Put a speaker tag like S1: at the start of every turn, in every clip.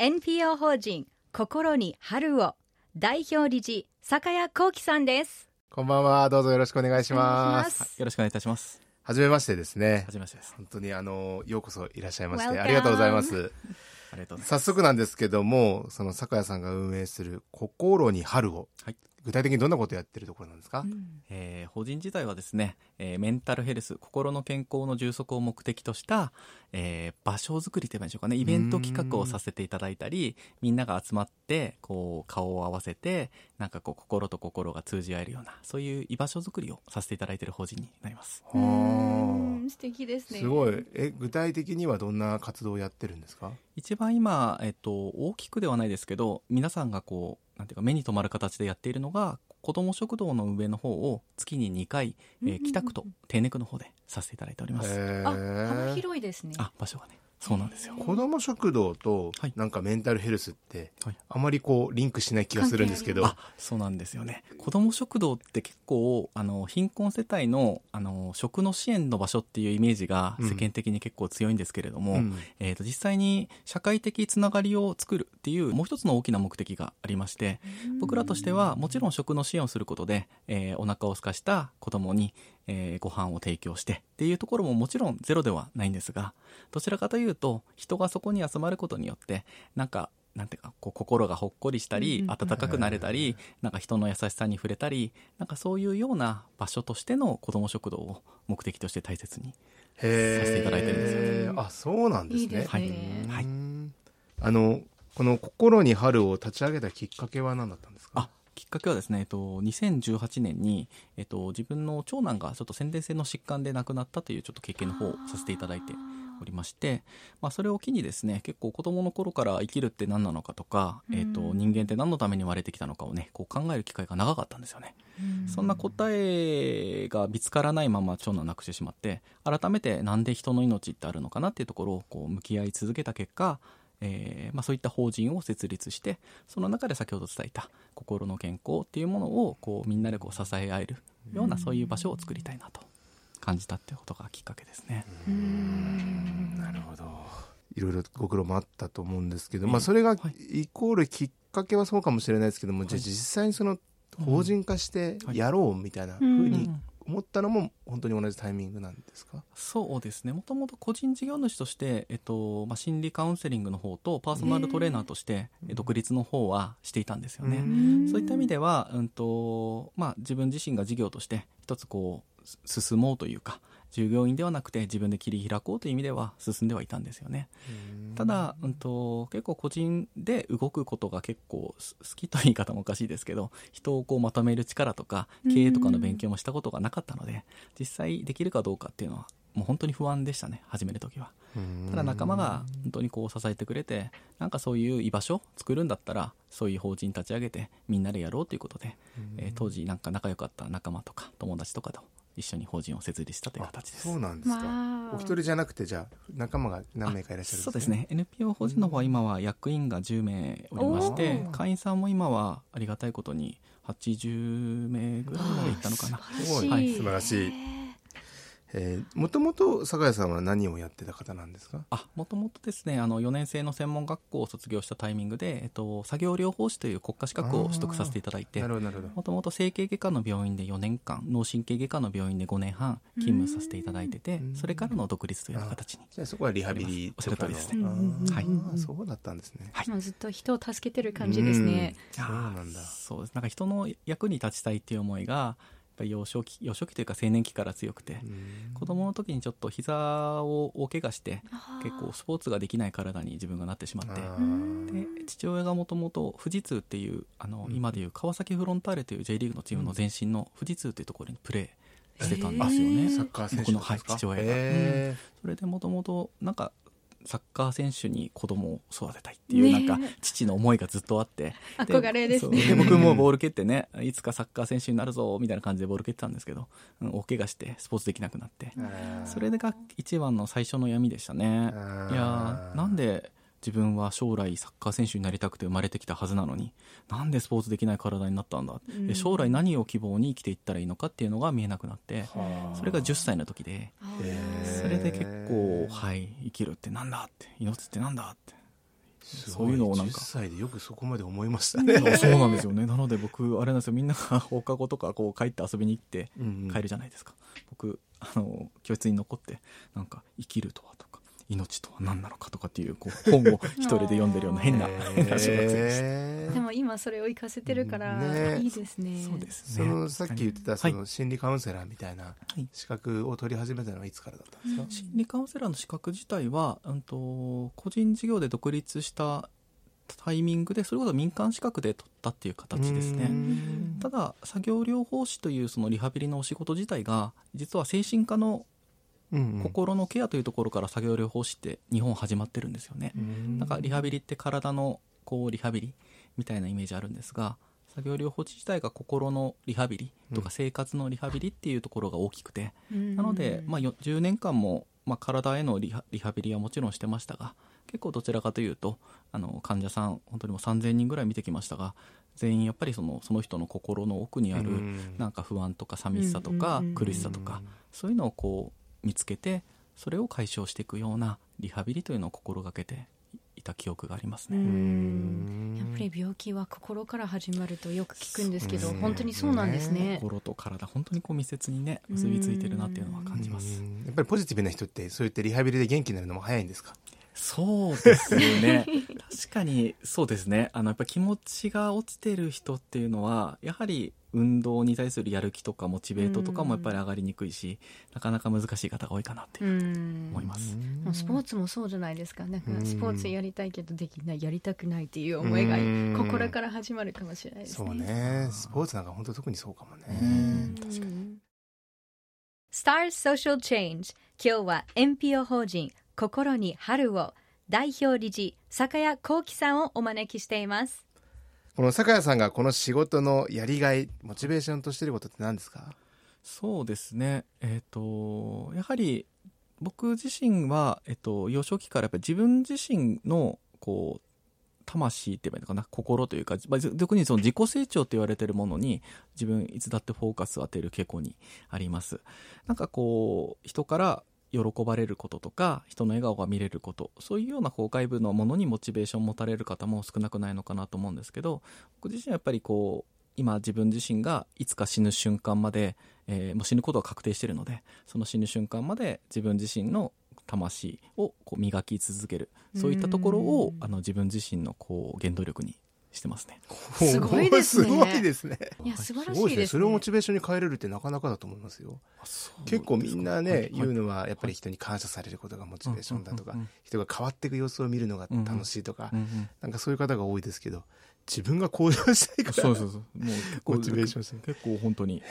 S1: NPO 法人心に春を代表理事酒谷幸喜さんです
S2: こんばんは。どうぞよろしくお願いします。
S1: ます
S3: よろしくお願いいたします。
S2: はじめましてですね
S3: は。じめましてです。
S2: 本当にあの、ようこそいらっしゃいまして、ありがとうございます。
S3: ありがとうございます。
S2: 早速なんですけども、その酒谷さんが運営する心に春を。
S3: はい
S2: 具体的にどんなことをやってるところなんですか、
S3: えー法人自体はですね、えーメンタルヘルス、心の健康の充足を目的とした、えー場所づくりと言えばいいんでしょうかね、イベント企画をさせていただいたり、みんなが集まって、こう、顔を合わせて、なんかこう、心と心が通じ合えるような、そういう居場所づくりをさせていただいている法人になります。
S1: う
S2: は
S1: ん素敵ですね。
S2: あすごい。え、具体的にはどんな活動をやってるんですか？
S3: 一番今、えっと、大きくではないですけど、皆さんがこう、なんていうか、目に留まる形でやっているのが、子ども食堂の上の方を月に2回、えー北区と低ネ区の方でさせていただいております。
S2: へ
S1: あ幅
S2: ー
S1: 広いですね
S3: あ、場所がね。そうなんですよ。
S2: 子供食堂と
S3: はい。
S2: なんかメンタルヘルスって
S3: はい。
S2: あまりこうリンクしない気がするんですけど、
S3: あ、そうなんですよね。子ども食堂って結構、あの、貧困世帯の、あの、食の支援の場所っていうイメージが世間的に結構強いんですけれども、
S2: うん。
S3: えっ、と、実際に社会的つながりを作るっていうもう一つの大きな目的がありまして、僕らとしてはもちろん食の支援をすることで、えーお腹を空かした子供に、えーご飯を提供してっていうところももちろんゼロではないんですが、どちらかというと人がそこに集まることによって、なんか、なんていうか、こう心がほっこりしたり、温かくなれたり、なんか人の優しさに触れたり、なんかそういうような場所としての子ども食堂を目的として大切に。させていただいてるんです
S2: あ、そうなんですね。
S1: いいですね。
S3: はい。
S2: はい。あの、この心に春を立ち上げたきっかけは何だったんですか？
S3: あ、きっかけはですね、えっと、2018年に、えっと、自分の長男がちょっと先天性の疾患で亡くなったというちょっと経験の方をさせていただいておりまして、まあ、それを機にですね、結構子供の頃から生きるって何なのかとか、えっと、人間って何のために生まれてきたのかをね、こう考える機会が長かったんですよね。そんな答えが見つからないまま長男を亡くしてしまって、改めてなんで人の命ってあるのかなっていうところをこう向き合い続けた結果、えーまあ、そういった法人を設立して、その中で先ほど伝えた心の健康っていうものをこうみんなでこう支え合えるようなそういう場所を作りたいなと感じたっていうことがきっかけですね。
S2: なるほど。いろいろご苦労もあったと思うんですけど、まあそれがイコールきっかけはそうかもしれないですけども、じゃあ実際にその法人化してやろうみたいなふうに思ったのも本当に同じタイミングなんですか？
S3: そうですね。もともと個人事業主として、えっと、まあ、心理カウンセリングの方とパーソナルトレーナーとして、え独立の方はしていたんですよね。そういった意味では、うんと、まあ、自分自身が事業として一つこう、す進もうというか、従業員ではなくて自分で切り開こうという意味では進んではいたんですよね。ただ、うんと、結構個人で動くことが結構す好きという言い方もおかしいですけど、人をこうまとめる力とか、経営とかの勉強もしたことがなかったので、実際できるかどうかっていうのは、もう本当に不安でしたね、始めるときは。ただ仲間が本当にこう支えてくれて、なんかそういう居場所作るんだったら、そういう法人立ち上げてみんなでやろうということで、えー当時なんか仲良かった仲間とか友達とかと一緒に法人を設立したという形です。
S2: そうなんですか。
S1: わあ
S2: お一人じゃなくてじゃあ仲間が何名かいらっしゃるん
S3: そうですね。NPO 法人の方は今は役員が10名おりまして会員さんも今はありがたいことに80名ぐらいまでいったのかな。
S2: すごい。
S3: はい
S2: 素晴らしい。えーもともと酒谷さんは何をやってた方なんですか？
S3: あもともとですねあの4年生の専門学校を卒業したタイミングで、えっと、作業療法士という国家資格を取得させていただいて
S2: なるほどなるほど。
S3: もともと整形外科の病院で4年間脳神経外科の病院で5年半勤務させていただいててそれからの独立という形に
S2: じゃあそこはリハビリ
S3: おっしゃる通りですねはい。
S2: そうだったんですね。
S1: もうずっと人を助けてる感じですね。
S2: うん。そうなんだ。
S3: そうです。なんか人の役に立ちたいっていう思いがぱり幼少期幼少期というか青年期から強くて、子供の時にちょっと膝を大怪我して結構スポーツができない体に自分がなってしまってで父親がもともと富士通っていうあの、今でいう川崎フロンターレという J リーグのチームの前身の富士通というところにプレーしてたんですよね、
S2: サッカー
S3: 僕の、はい、父親が、
S2: へ
S3: それでもともとなんかサッカー選手に子供を育てたいっていう、なんか父の思いがずっとあって。
S1: 憧れですね。
S3: で僕もボール蹴ってねいつかサッカー選手になるぞみたいな感じでボール蹴ってたんですけど、うん、大怪我してスポーツできなくなって。それが一番の最初の闇でしたね。いやなんで自分は将来サッカー選手になりたくて生まれてきたはずなのになんでスポーツできない体になったんだ、うん、将来何を希望に生きていったらいいのかっていうのが見えなくなってそれが10歳の時でそれで結構はい生きるってなんだって命ってなんだって。
S2: そういうのをなんか。10歳でよくそこまで思いましたね。
S3: そうなんですよね。なので僕あれなんですよ。みんなが放課後とかこう帰って遊びに行って帰るじゃないですか、うんうん、僕あの教室に残ってなんか生きるとはと命とは何なのかとかっていうこう本を一人で読んでるような変な変な小学生で
S1: でも今それを活かせてるからいいですね。
S3: そうです
S2: ね。そのさっき言ってたその心理カウンセラーみたいな資格を取り始めたのはいつからだったんですか？
S3: 心理カウンセラーの資格自体はうんと個人事業で独立したタイミングでそれこそ民間資格で取ったっていう形ですね。ただ作業療法士というそのリハビリのお仕事自体が実は精神科の心のケアというところから作業療法士って日本始まってるんですよね、なん。かリハビリって体のこうリハビリみたいなイメージあるんですが作業療法士自体が心のリハビリとか生活のリハビリっていうところが大きくて、なので、まあ、10年間も、まあ、体へのリハリハビリはもちろんしてましたが結構どちらかというとあの患者さん本当にもう3000人ぐらい見てきましたが全員やっぱりそのその人の心の奥にあるなんか不安とか寂しさとか苦しさとかそういうのをこう見つけてそれを解消していくようなリハビリというのを心がけていた記憶がありますね。
S1: やっぱり病気は心から始まるとよく聞くんですけど本当にそうなんですね。
S3: 心と体本当にこう密接にね結びついてるなっていうのは感じます。
S2: やっぱりポジティブな人ってそういったリハビリで元気になるのも早いんですか？
S3: そうですね。確かにそうですね。あのやっぱ気持ちが落ちてる人っていうのはやはり運動に対するやる気とかモチベートとかもやっぱり上がりにくいし、なかなか難しい方が多いかなって思います。
S1: スポーツもそうじゃないですか。なんかスポーツやりたいけどできない、やりたくないっていう思いが心から始まるかもしれないですね。
S2: そうね。スポーツなんか本当特にそうかもね。確かに。
S1: Stars Social Change 今日は NPO 法人心に春を代表理事酒谷幸喜さんをお招きしています
S2: この酒谷さんがこの仕事のやりがいモチベーションとしてることって何ですか？
S3: そうですね。えっ、ー、とやはり僕自身は、えっと、幼少期からやっぱ自分自身のこう魂って言えばいいのかな？心というか、まあ、特にその自己成長と言われているものに自分いつだってフォーカスを当てる傾向にあります。なんかこう人から喜ばれることとか人の笑顔が見れることそういうようなこう外部のものにモチベーションを持たれる方も少なくないのかなと思うんですけど僕自身はやっぱりこう今自分自身がいつか死ぬ瞬間まで、えー、もう死ぬことは確定してるのでその死ぬ瞬間まで自分自身の魂をこう磨き続ける。そういったところをあの自分自身のこう原動力にしてますね。
S1: すごいですね。
S2: すごいですね。
S1: いや、素晴らしいですね。
S2: それをモチベーションに変えれるってなかなかだと思いますよ。結構みんなね、言うのは、やっぱり人に感謝されることがモチベーションだとか、人が変わっていく様子を見るのが楽しいとか、なんかそういう方が多いですけど、自分が向上したいから
S3: そうそうそう。もう結構モチベーション結構本当に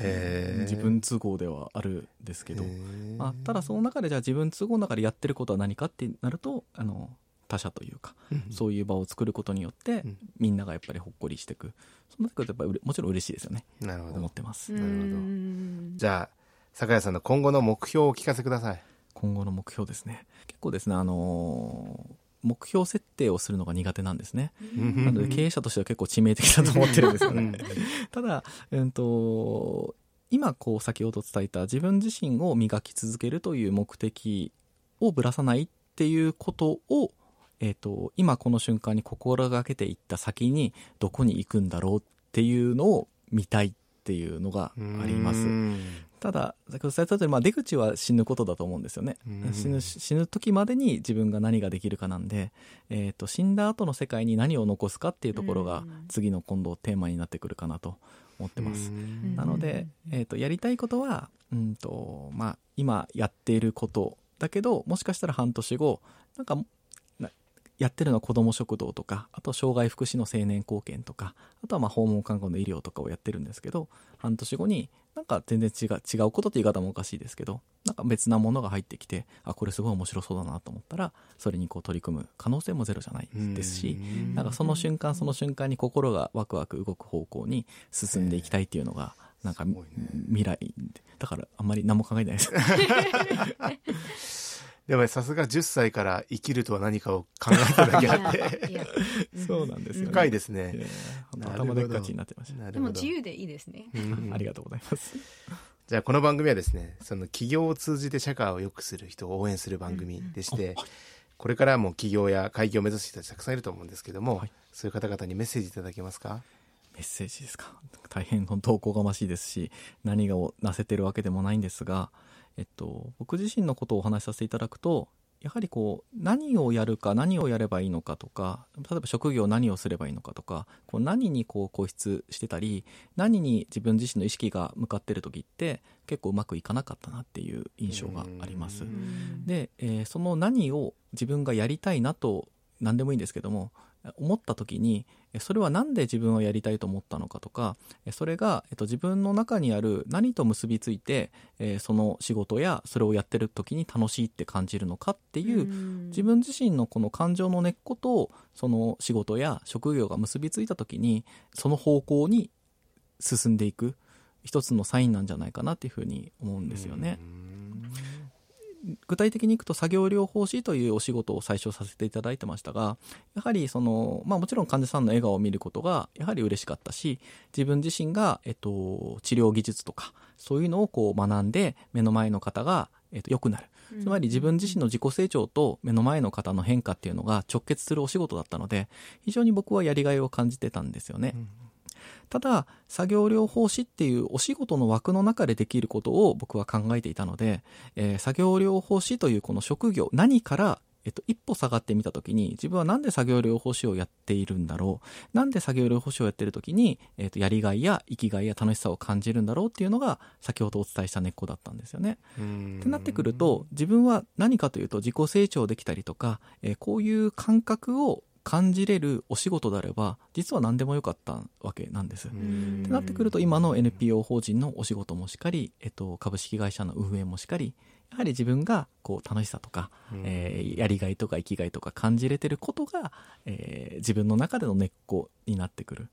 S3: 自分都合ではあるんですけど、まあ、ただその中でじゃあ自分都合の中でやってることは何かってなるとあの他者というか、うん、そういう場を作ることによって、うん、みんながやっぱりほっこりしていく。その時はやっぱりもちろん嬉しいですよね。
S2: なるほど。
S3: 思ってます。
S2: なるほど。じゃあ酒谷さんの今後の目標をお聞かせください。
S3: 今後の目標ですね。結構ですねあのー目標設定をするのが苦手なんですね。なので経営者としては結構致命的だと思ってるんですよね。ただ、うんと、今こう先ほど伝えた自分自身を磨き続けるという目的をぶらさないっていうことをえーと、今この瞬間に心がけていった先にどこに行くんだろうっていうのを見たいっていうのがあります。ただ、先ほど伝えた通り、まあ、出口は死ぬことだと思うんですよね。死ぬ、死ぬ時までに自分が何ができるかなんで、えっ、ー、と、死んだ後の世界に何を残すかっていうところが、次の今度テーマになってくるかなと思ってます。なので、えっ、ー、と、やりたいことは、うんと、まあ、今やっていることだけど、もしかしたら半年後、なんかやってるのは子ども食堂とかあと障害福祉の青年貢献とかあとはまあ訪問看護の医療とかをやってるんですけど半年後になんか全然違う違うことって言い方もおかしいですけどなんか別なものが入ってきてあこれすごい面白そうだなと思ったらそれにこう取り組む可能性もゼロじゃないですしなんかその瞬間その瞬間に心がワクワク動く方向に進んでいきたいっていうのがなんか、ね、未来だからあんまり何も考えないです
S2: でもさすが10歳から生きるとは何かを考えただけあって。
S3: そうなんですよ、
S2: ね、深いですね、
S3: 頭でっかちになってました。
S4: でも自由でいいですね、
S3: ありがとうございます。
S2: じゃあこの番組はですねその企業を通じて社会を良くする人を応援する番組でして、うん。うん、これからも企業や会議を目指す人たちたくさんいると思うんですけども、はい、そういう方々にメッセージいただけますか？
S3: メッセージですか？大変投稿がましいですし何がをなせてるわけでもないんですがえっと、僕自身のことをお話しさせていただくとやはりこう何をやるか何をやればいいのかとか例えば職業何をすればいいのかとかこう何にこう固執してたり何に自分自身の意識が向かってる時って結構うまくいかなかったなっていう印象があります。で、えー、その何を自分がやりたいなと何でもいいんですけども思った時にそれは何で自分はやりたいと思ったのかとかそれが、えっと、自分の中にある何と結びついて、えー、その仕事やそれをやってる時に楽しいって感じるのかっていう自分自身のこの感情の根っことその仕事や職業が結びついた時にその方向に進んでいく一つのサインなんじゃないかなっていうふうに思うんですよね。具体的にいくと作業療法士というお仕事を最初させていただいてましたがやはりその、まあ、もちろん患者さんの笑顔を見ることがやはり嬉しかったし自分自身が、えっと、治療技術とかそういうのをこう学んで目の前の方が、えっと、良くなる。つまり自分自身の自己成長と目の前の方の変化っていうのが直結するお仕事だったので非常に僕はやりがいを感じてたんですよね。うんただ作業療法士っていうお仕事の枠の中でできることを僕は考えていたので、えー、作業療法士というこの職業何からえっと、一歩下がってみたときに、自分はなんで作業療法士をやっているんだろう？なんで作業療法士をやってるときに、えっと、やりがいや生きがいや楽しさを感じるんだろうっていうのが、先ほどお伝えした根っこだったんですよね。ってなってくると、自分は何かというと自己成長できたりとか、えー、こういう感覚を感じれるお仕事であれば実は何でもよかったわけなんです。ってなってくると今の NPO 法人のお仕事もしっかり、えっと、株式会社の運営もしっかりやはり自分がこう楽しさとか、えー、やりがいとか生きがいとか感じれてることが、えー、自分の中での根っこになってくる。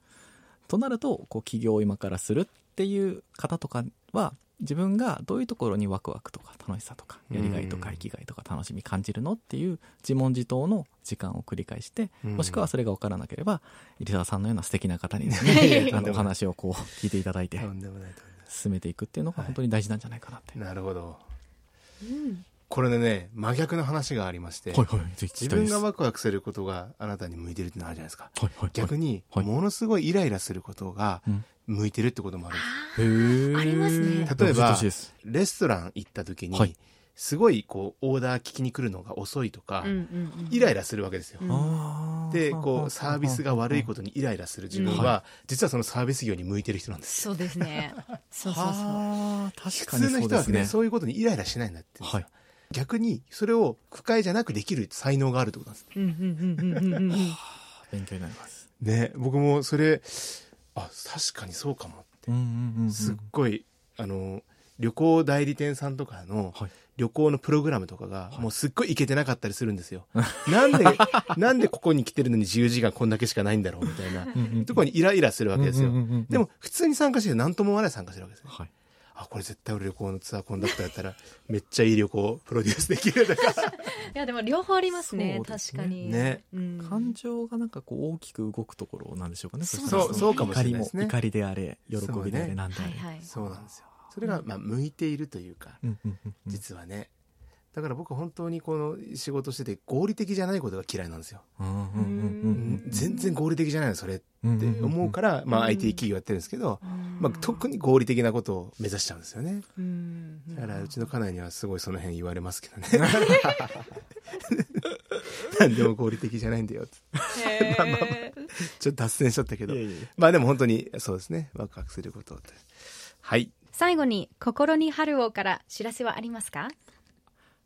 S3: となるとこう起業を今からするっていう方とかは自分がどういうところにワクワクとか楽しさとかやりがいとか生きがいとか楽しみ感じるのっていう自問自答の時間を繰り返して、もしくはそれが分からなければ入澤さんのような素敵な方にですねあのお話をこう聞いていただいて進めていくっていうのが本当に大事なんじゃないかなって。
S2: なるほど、うん。これでね真逆の話がありまして、
S3: はいはい、
S2: 自分がワクワクすることがあなたに向いてるってのあるじゃないですか、はいはいはい、逆にものすごいイライラすることが向いてるってこともある。
S4: んです、ありますね。
S2: 例えばレストラン行った時に、はい、すごいこうオーダー聞きに来るのが遅いとか、うんうんうん、イライラするわけですよ、うん、でこうサービスが悪いことにイライラする自分は、実はそのサービス業に向いてる人なんです。
S4: そうですね。そうそうそう。
S2: 確かに普通の人はねそういうことにイライラしないんだってはい。逆にそれを不快じゃなくできる才能があるってことなんです。
S3: 勉強になります。
S2: ね、僕もそれ、あ、確かにそうかもって。すっごい、あの、旅行代理店さんとかの旅行のプログラムとかが、もうすっごいいけてなかったりするんですよ。なんで、なんでここに来てるのに自由時間こんだけしかないんだろうみたいなところにイライラするわけですよ。でも普通に参加して何とも思わない参加してるわけですね。はいあこれ絶対俺旅行のツアーコンダクターやったらめっちゃいい旅行プロデュースできるとか。い
S4: やでも両方ありますね、ね、確かに。
S2: ね、
S3: うん、感情がなんかこう大きく動くところなんでしょうかね
S2: そうそうかもしれないですね。
S3: 怒りであれ喜びであれ何であれ。
S2: そう,、はいはい、そうなんですよ。それがまあ向いているというか、実はねだから僕本当にこの仕事してて合理的じゃないことが嫌いなんですよ。全然合理的じゃないのそれって思うから、まあ IT 企業やってるんですけど、まあ特に合理的なことを目指しちゃうんですよね。だからうちの家内にはすごいその辺言われますけどね。何でも合理的じゃないんだよまあ まあまあ、ちょっと脱線しちゃったけど。まあでも本当にそうですね。ワクワクすることはい。
S4: 最後に心に春をから知らせはありますか？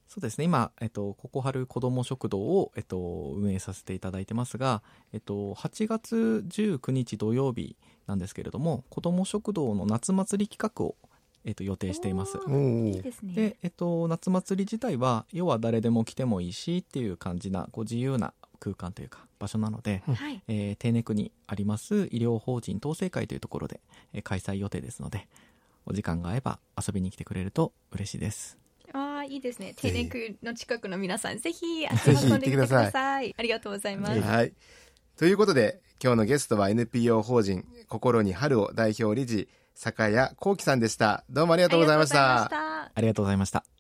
S3: そうですね今、えっと、ここ春子ども食堂を、えっと、運営させていただいてますが、えっと、8月19日土曜日なんですけれども子ども食堂の夏祭り企画をえっと、予定しています。
S1: いいですね。
S3: で、えっと、夏祭り自体は、要は誰でも来てもいいしっていう感じな、こう自由な空間というか、場所なので、
S1: はい。
S3: えー、低ネ区にあります医療法人統制会というところで、えー開催予定ですので、お時間が合えば遊びに来てくれると嬉しいです。
S1: いいですね。
S2: ぜひ
S1: 天然区の近くの皆さん、ぜひ足を運んでみてください。ありがとうございます。
S2: はい。ということで、今日のゲストは NPO 法人心に春を代表理事、坂谷幸喜さんでした。どうもありがとうございました。
S1: ありがとうございました。
S3: ありがとうございました。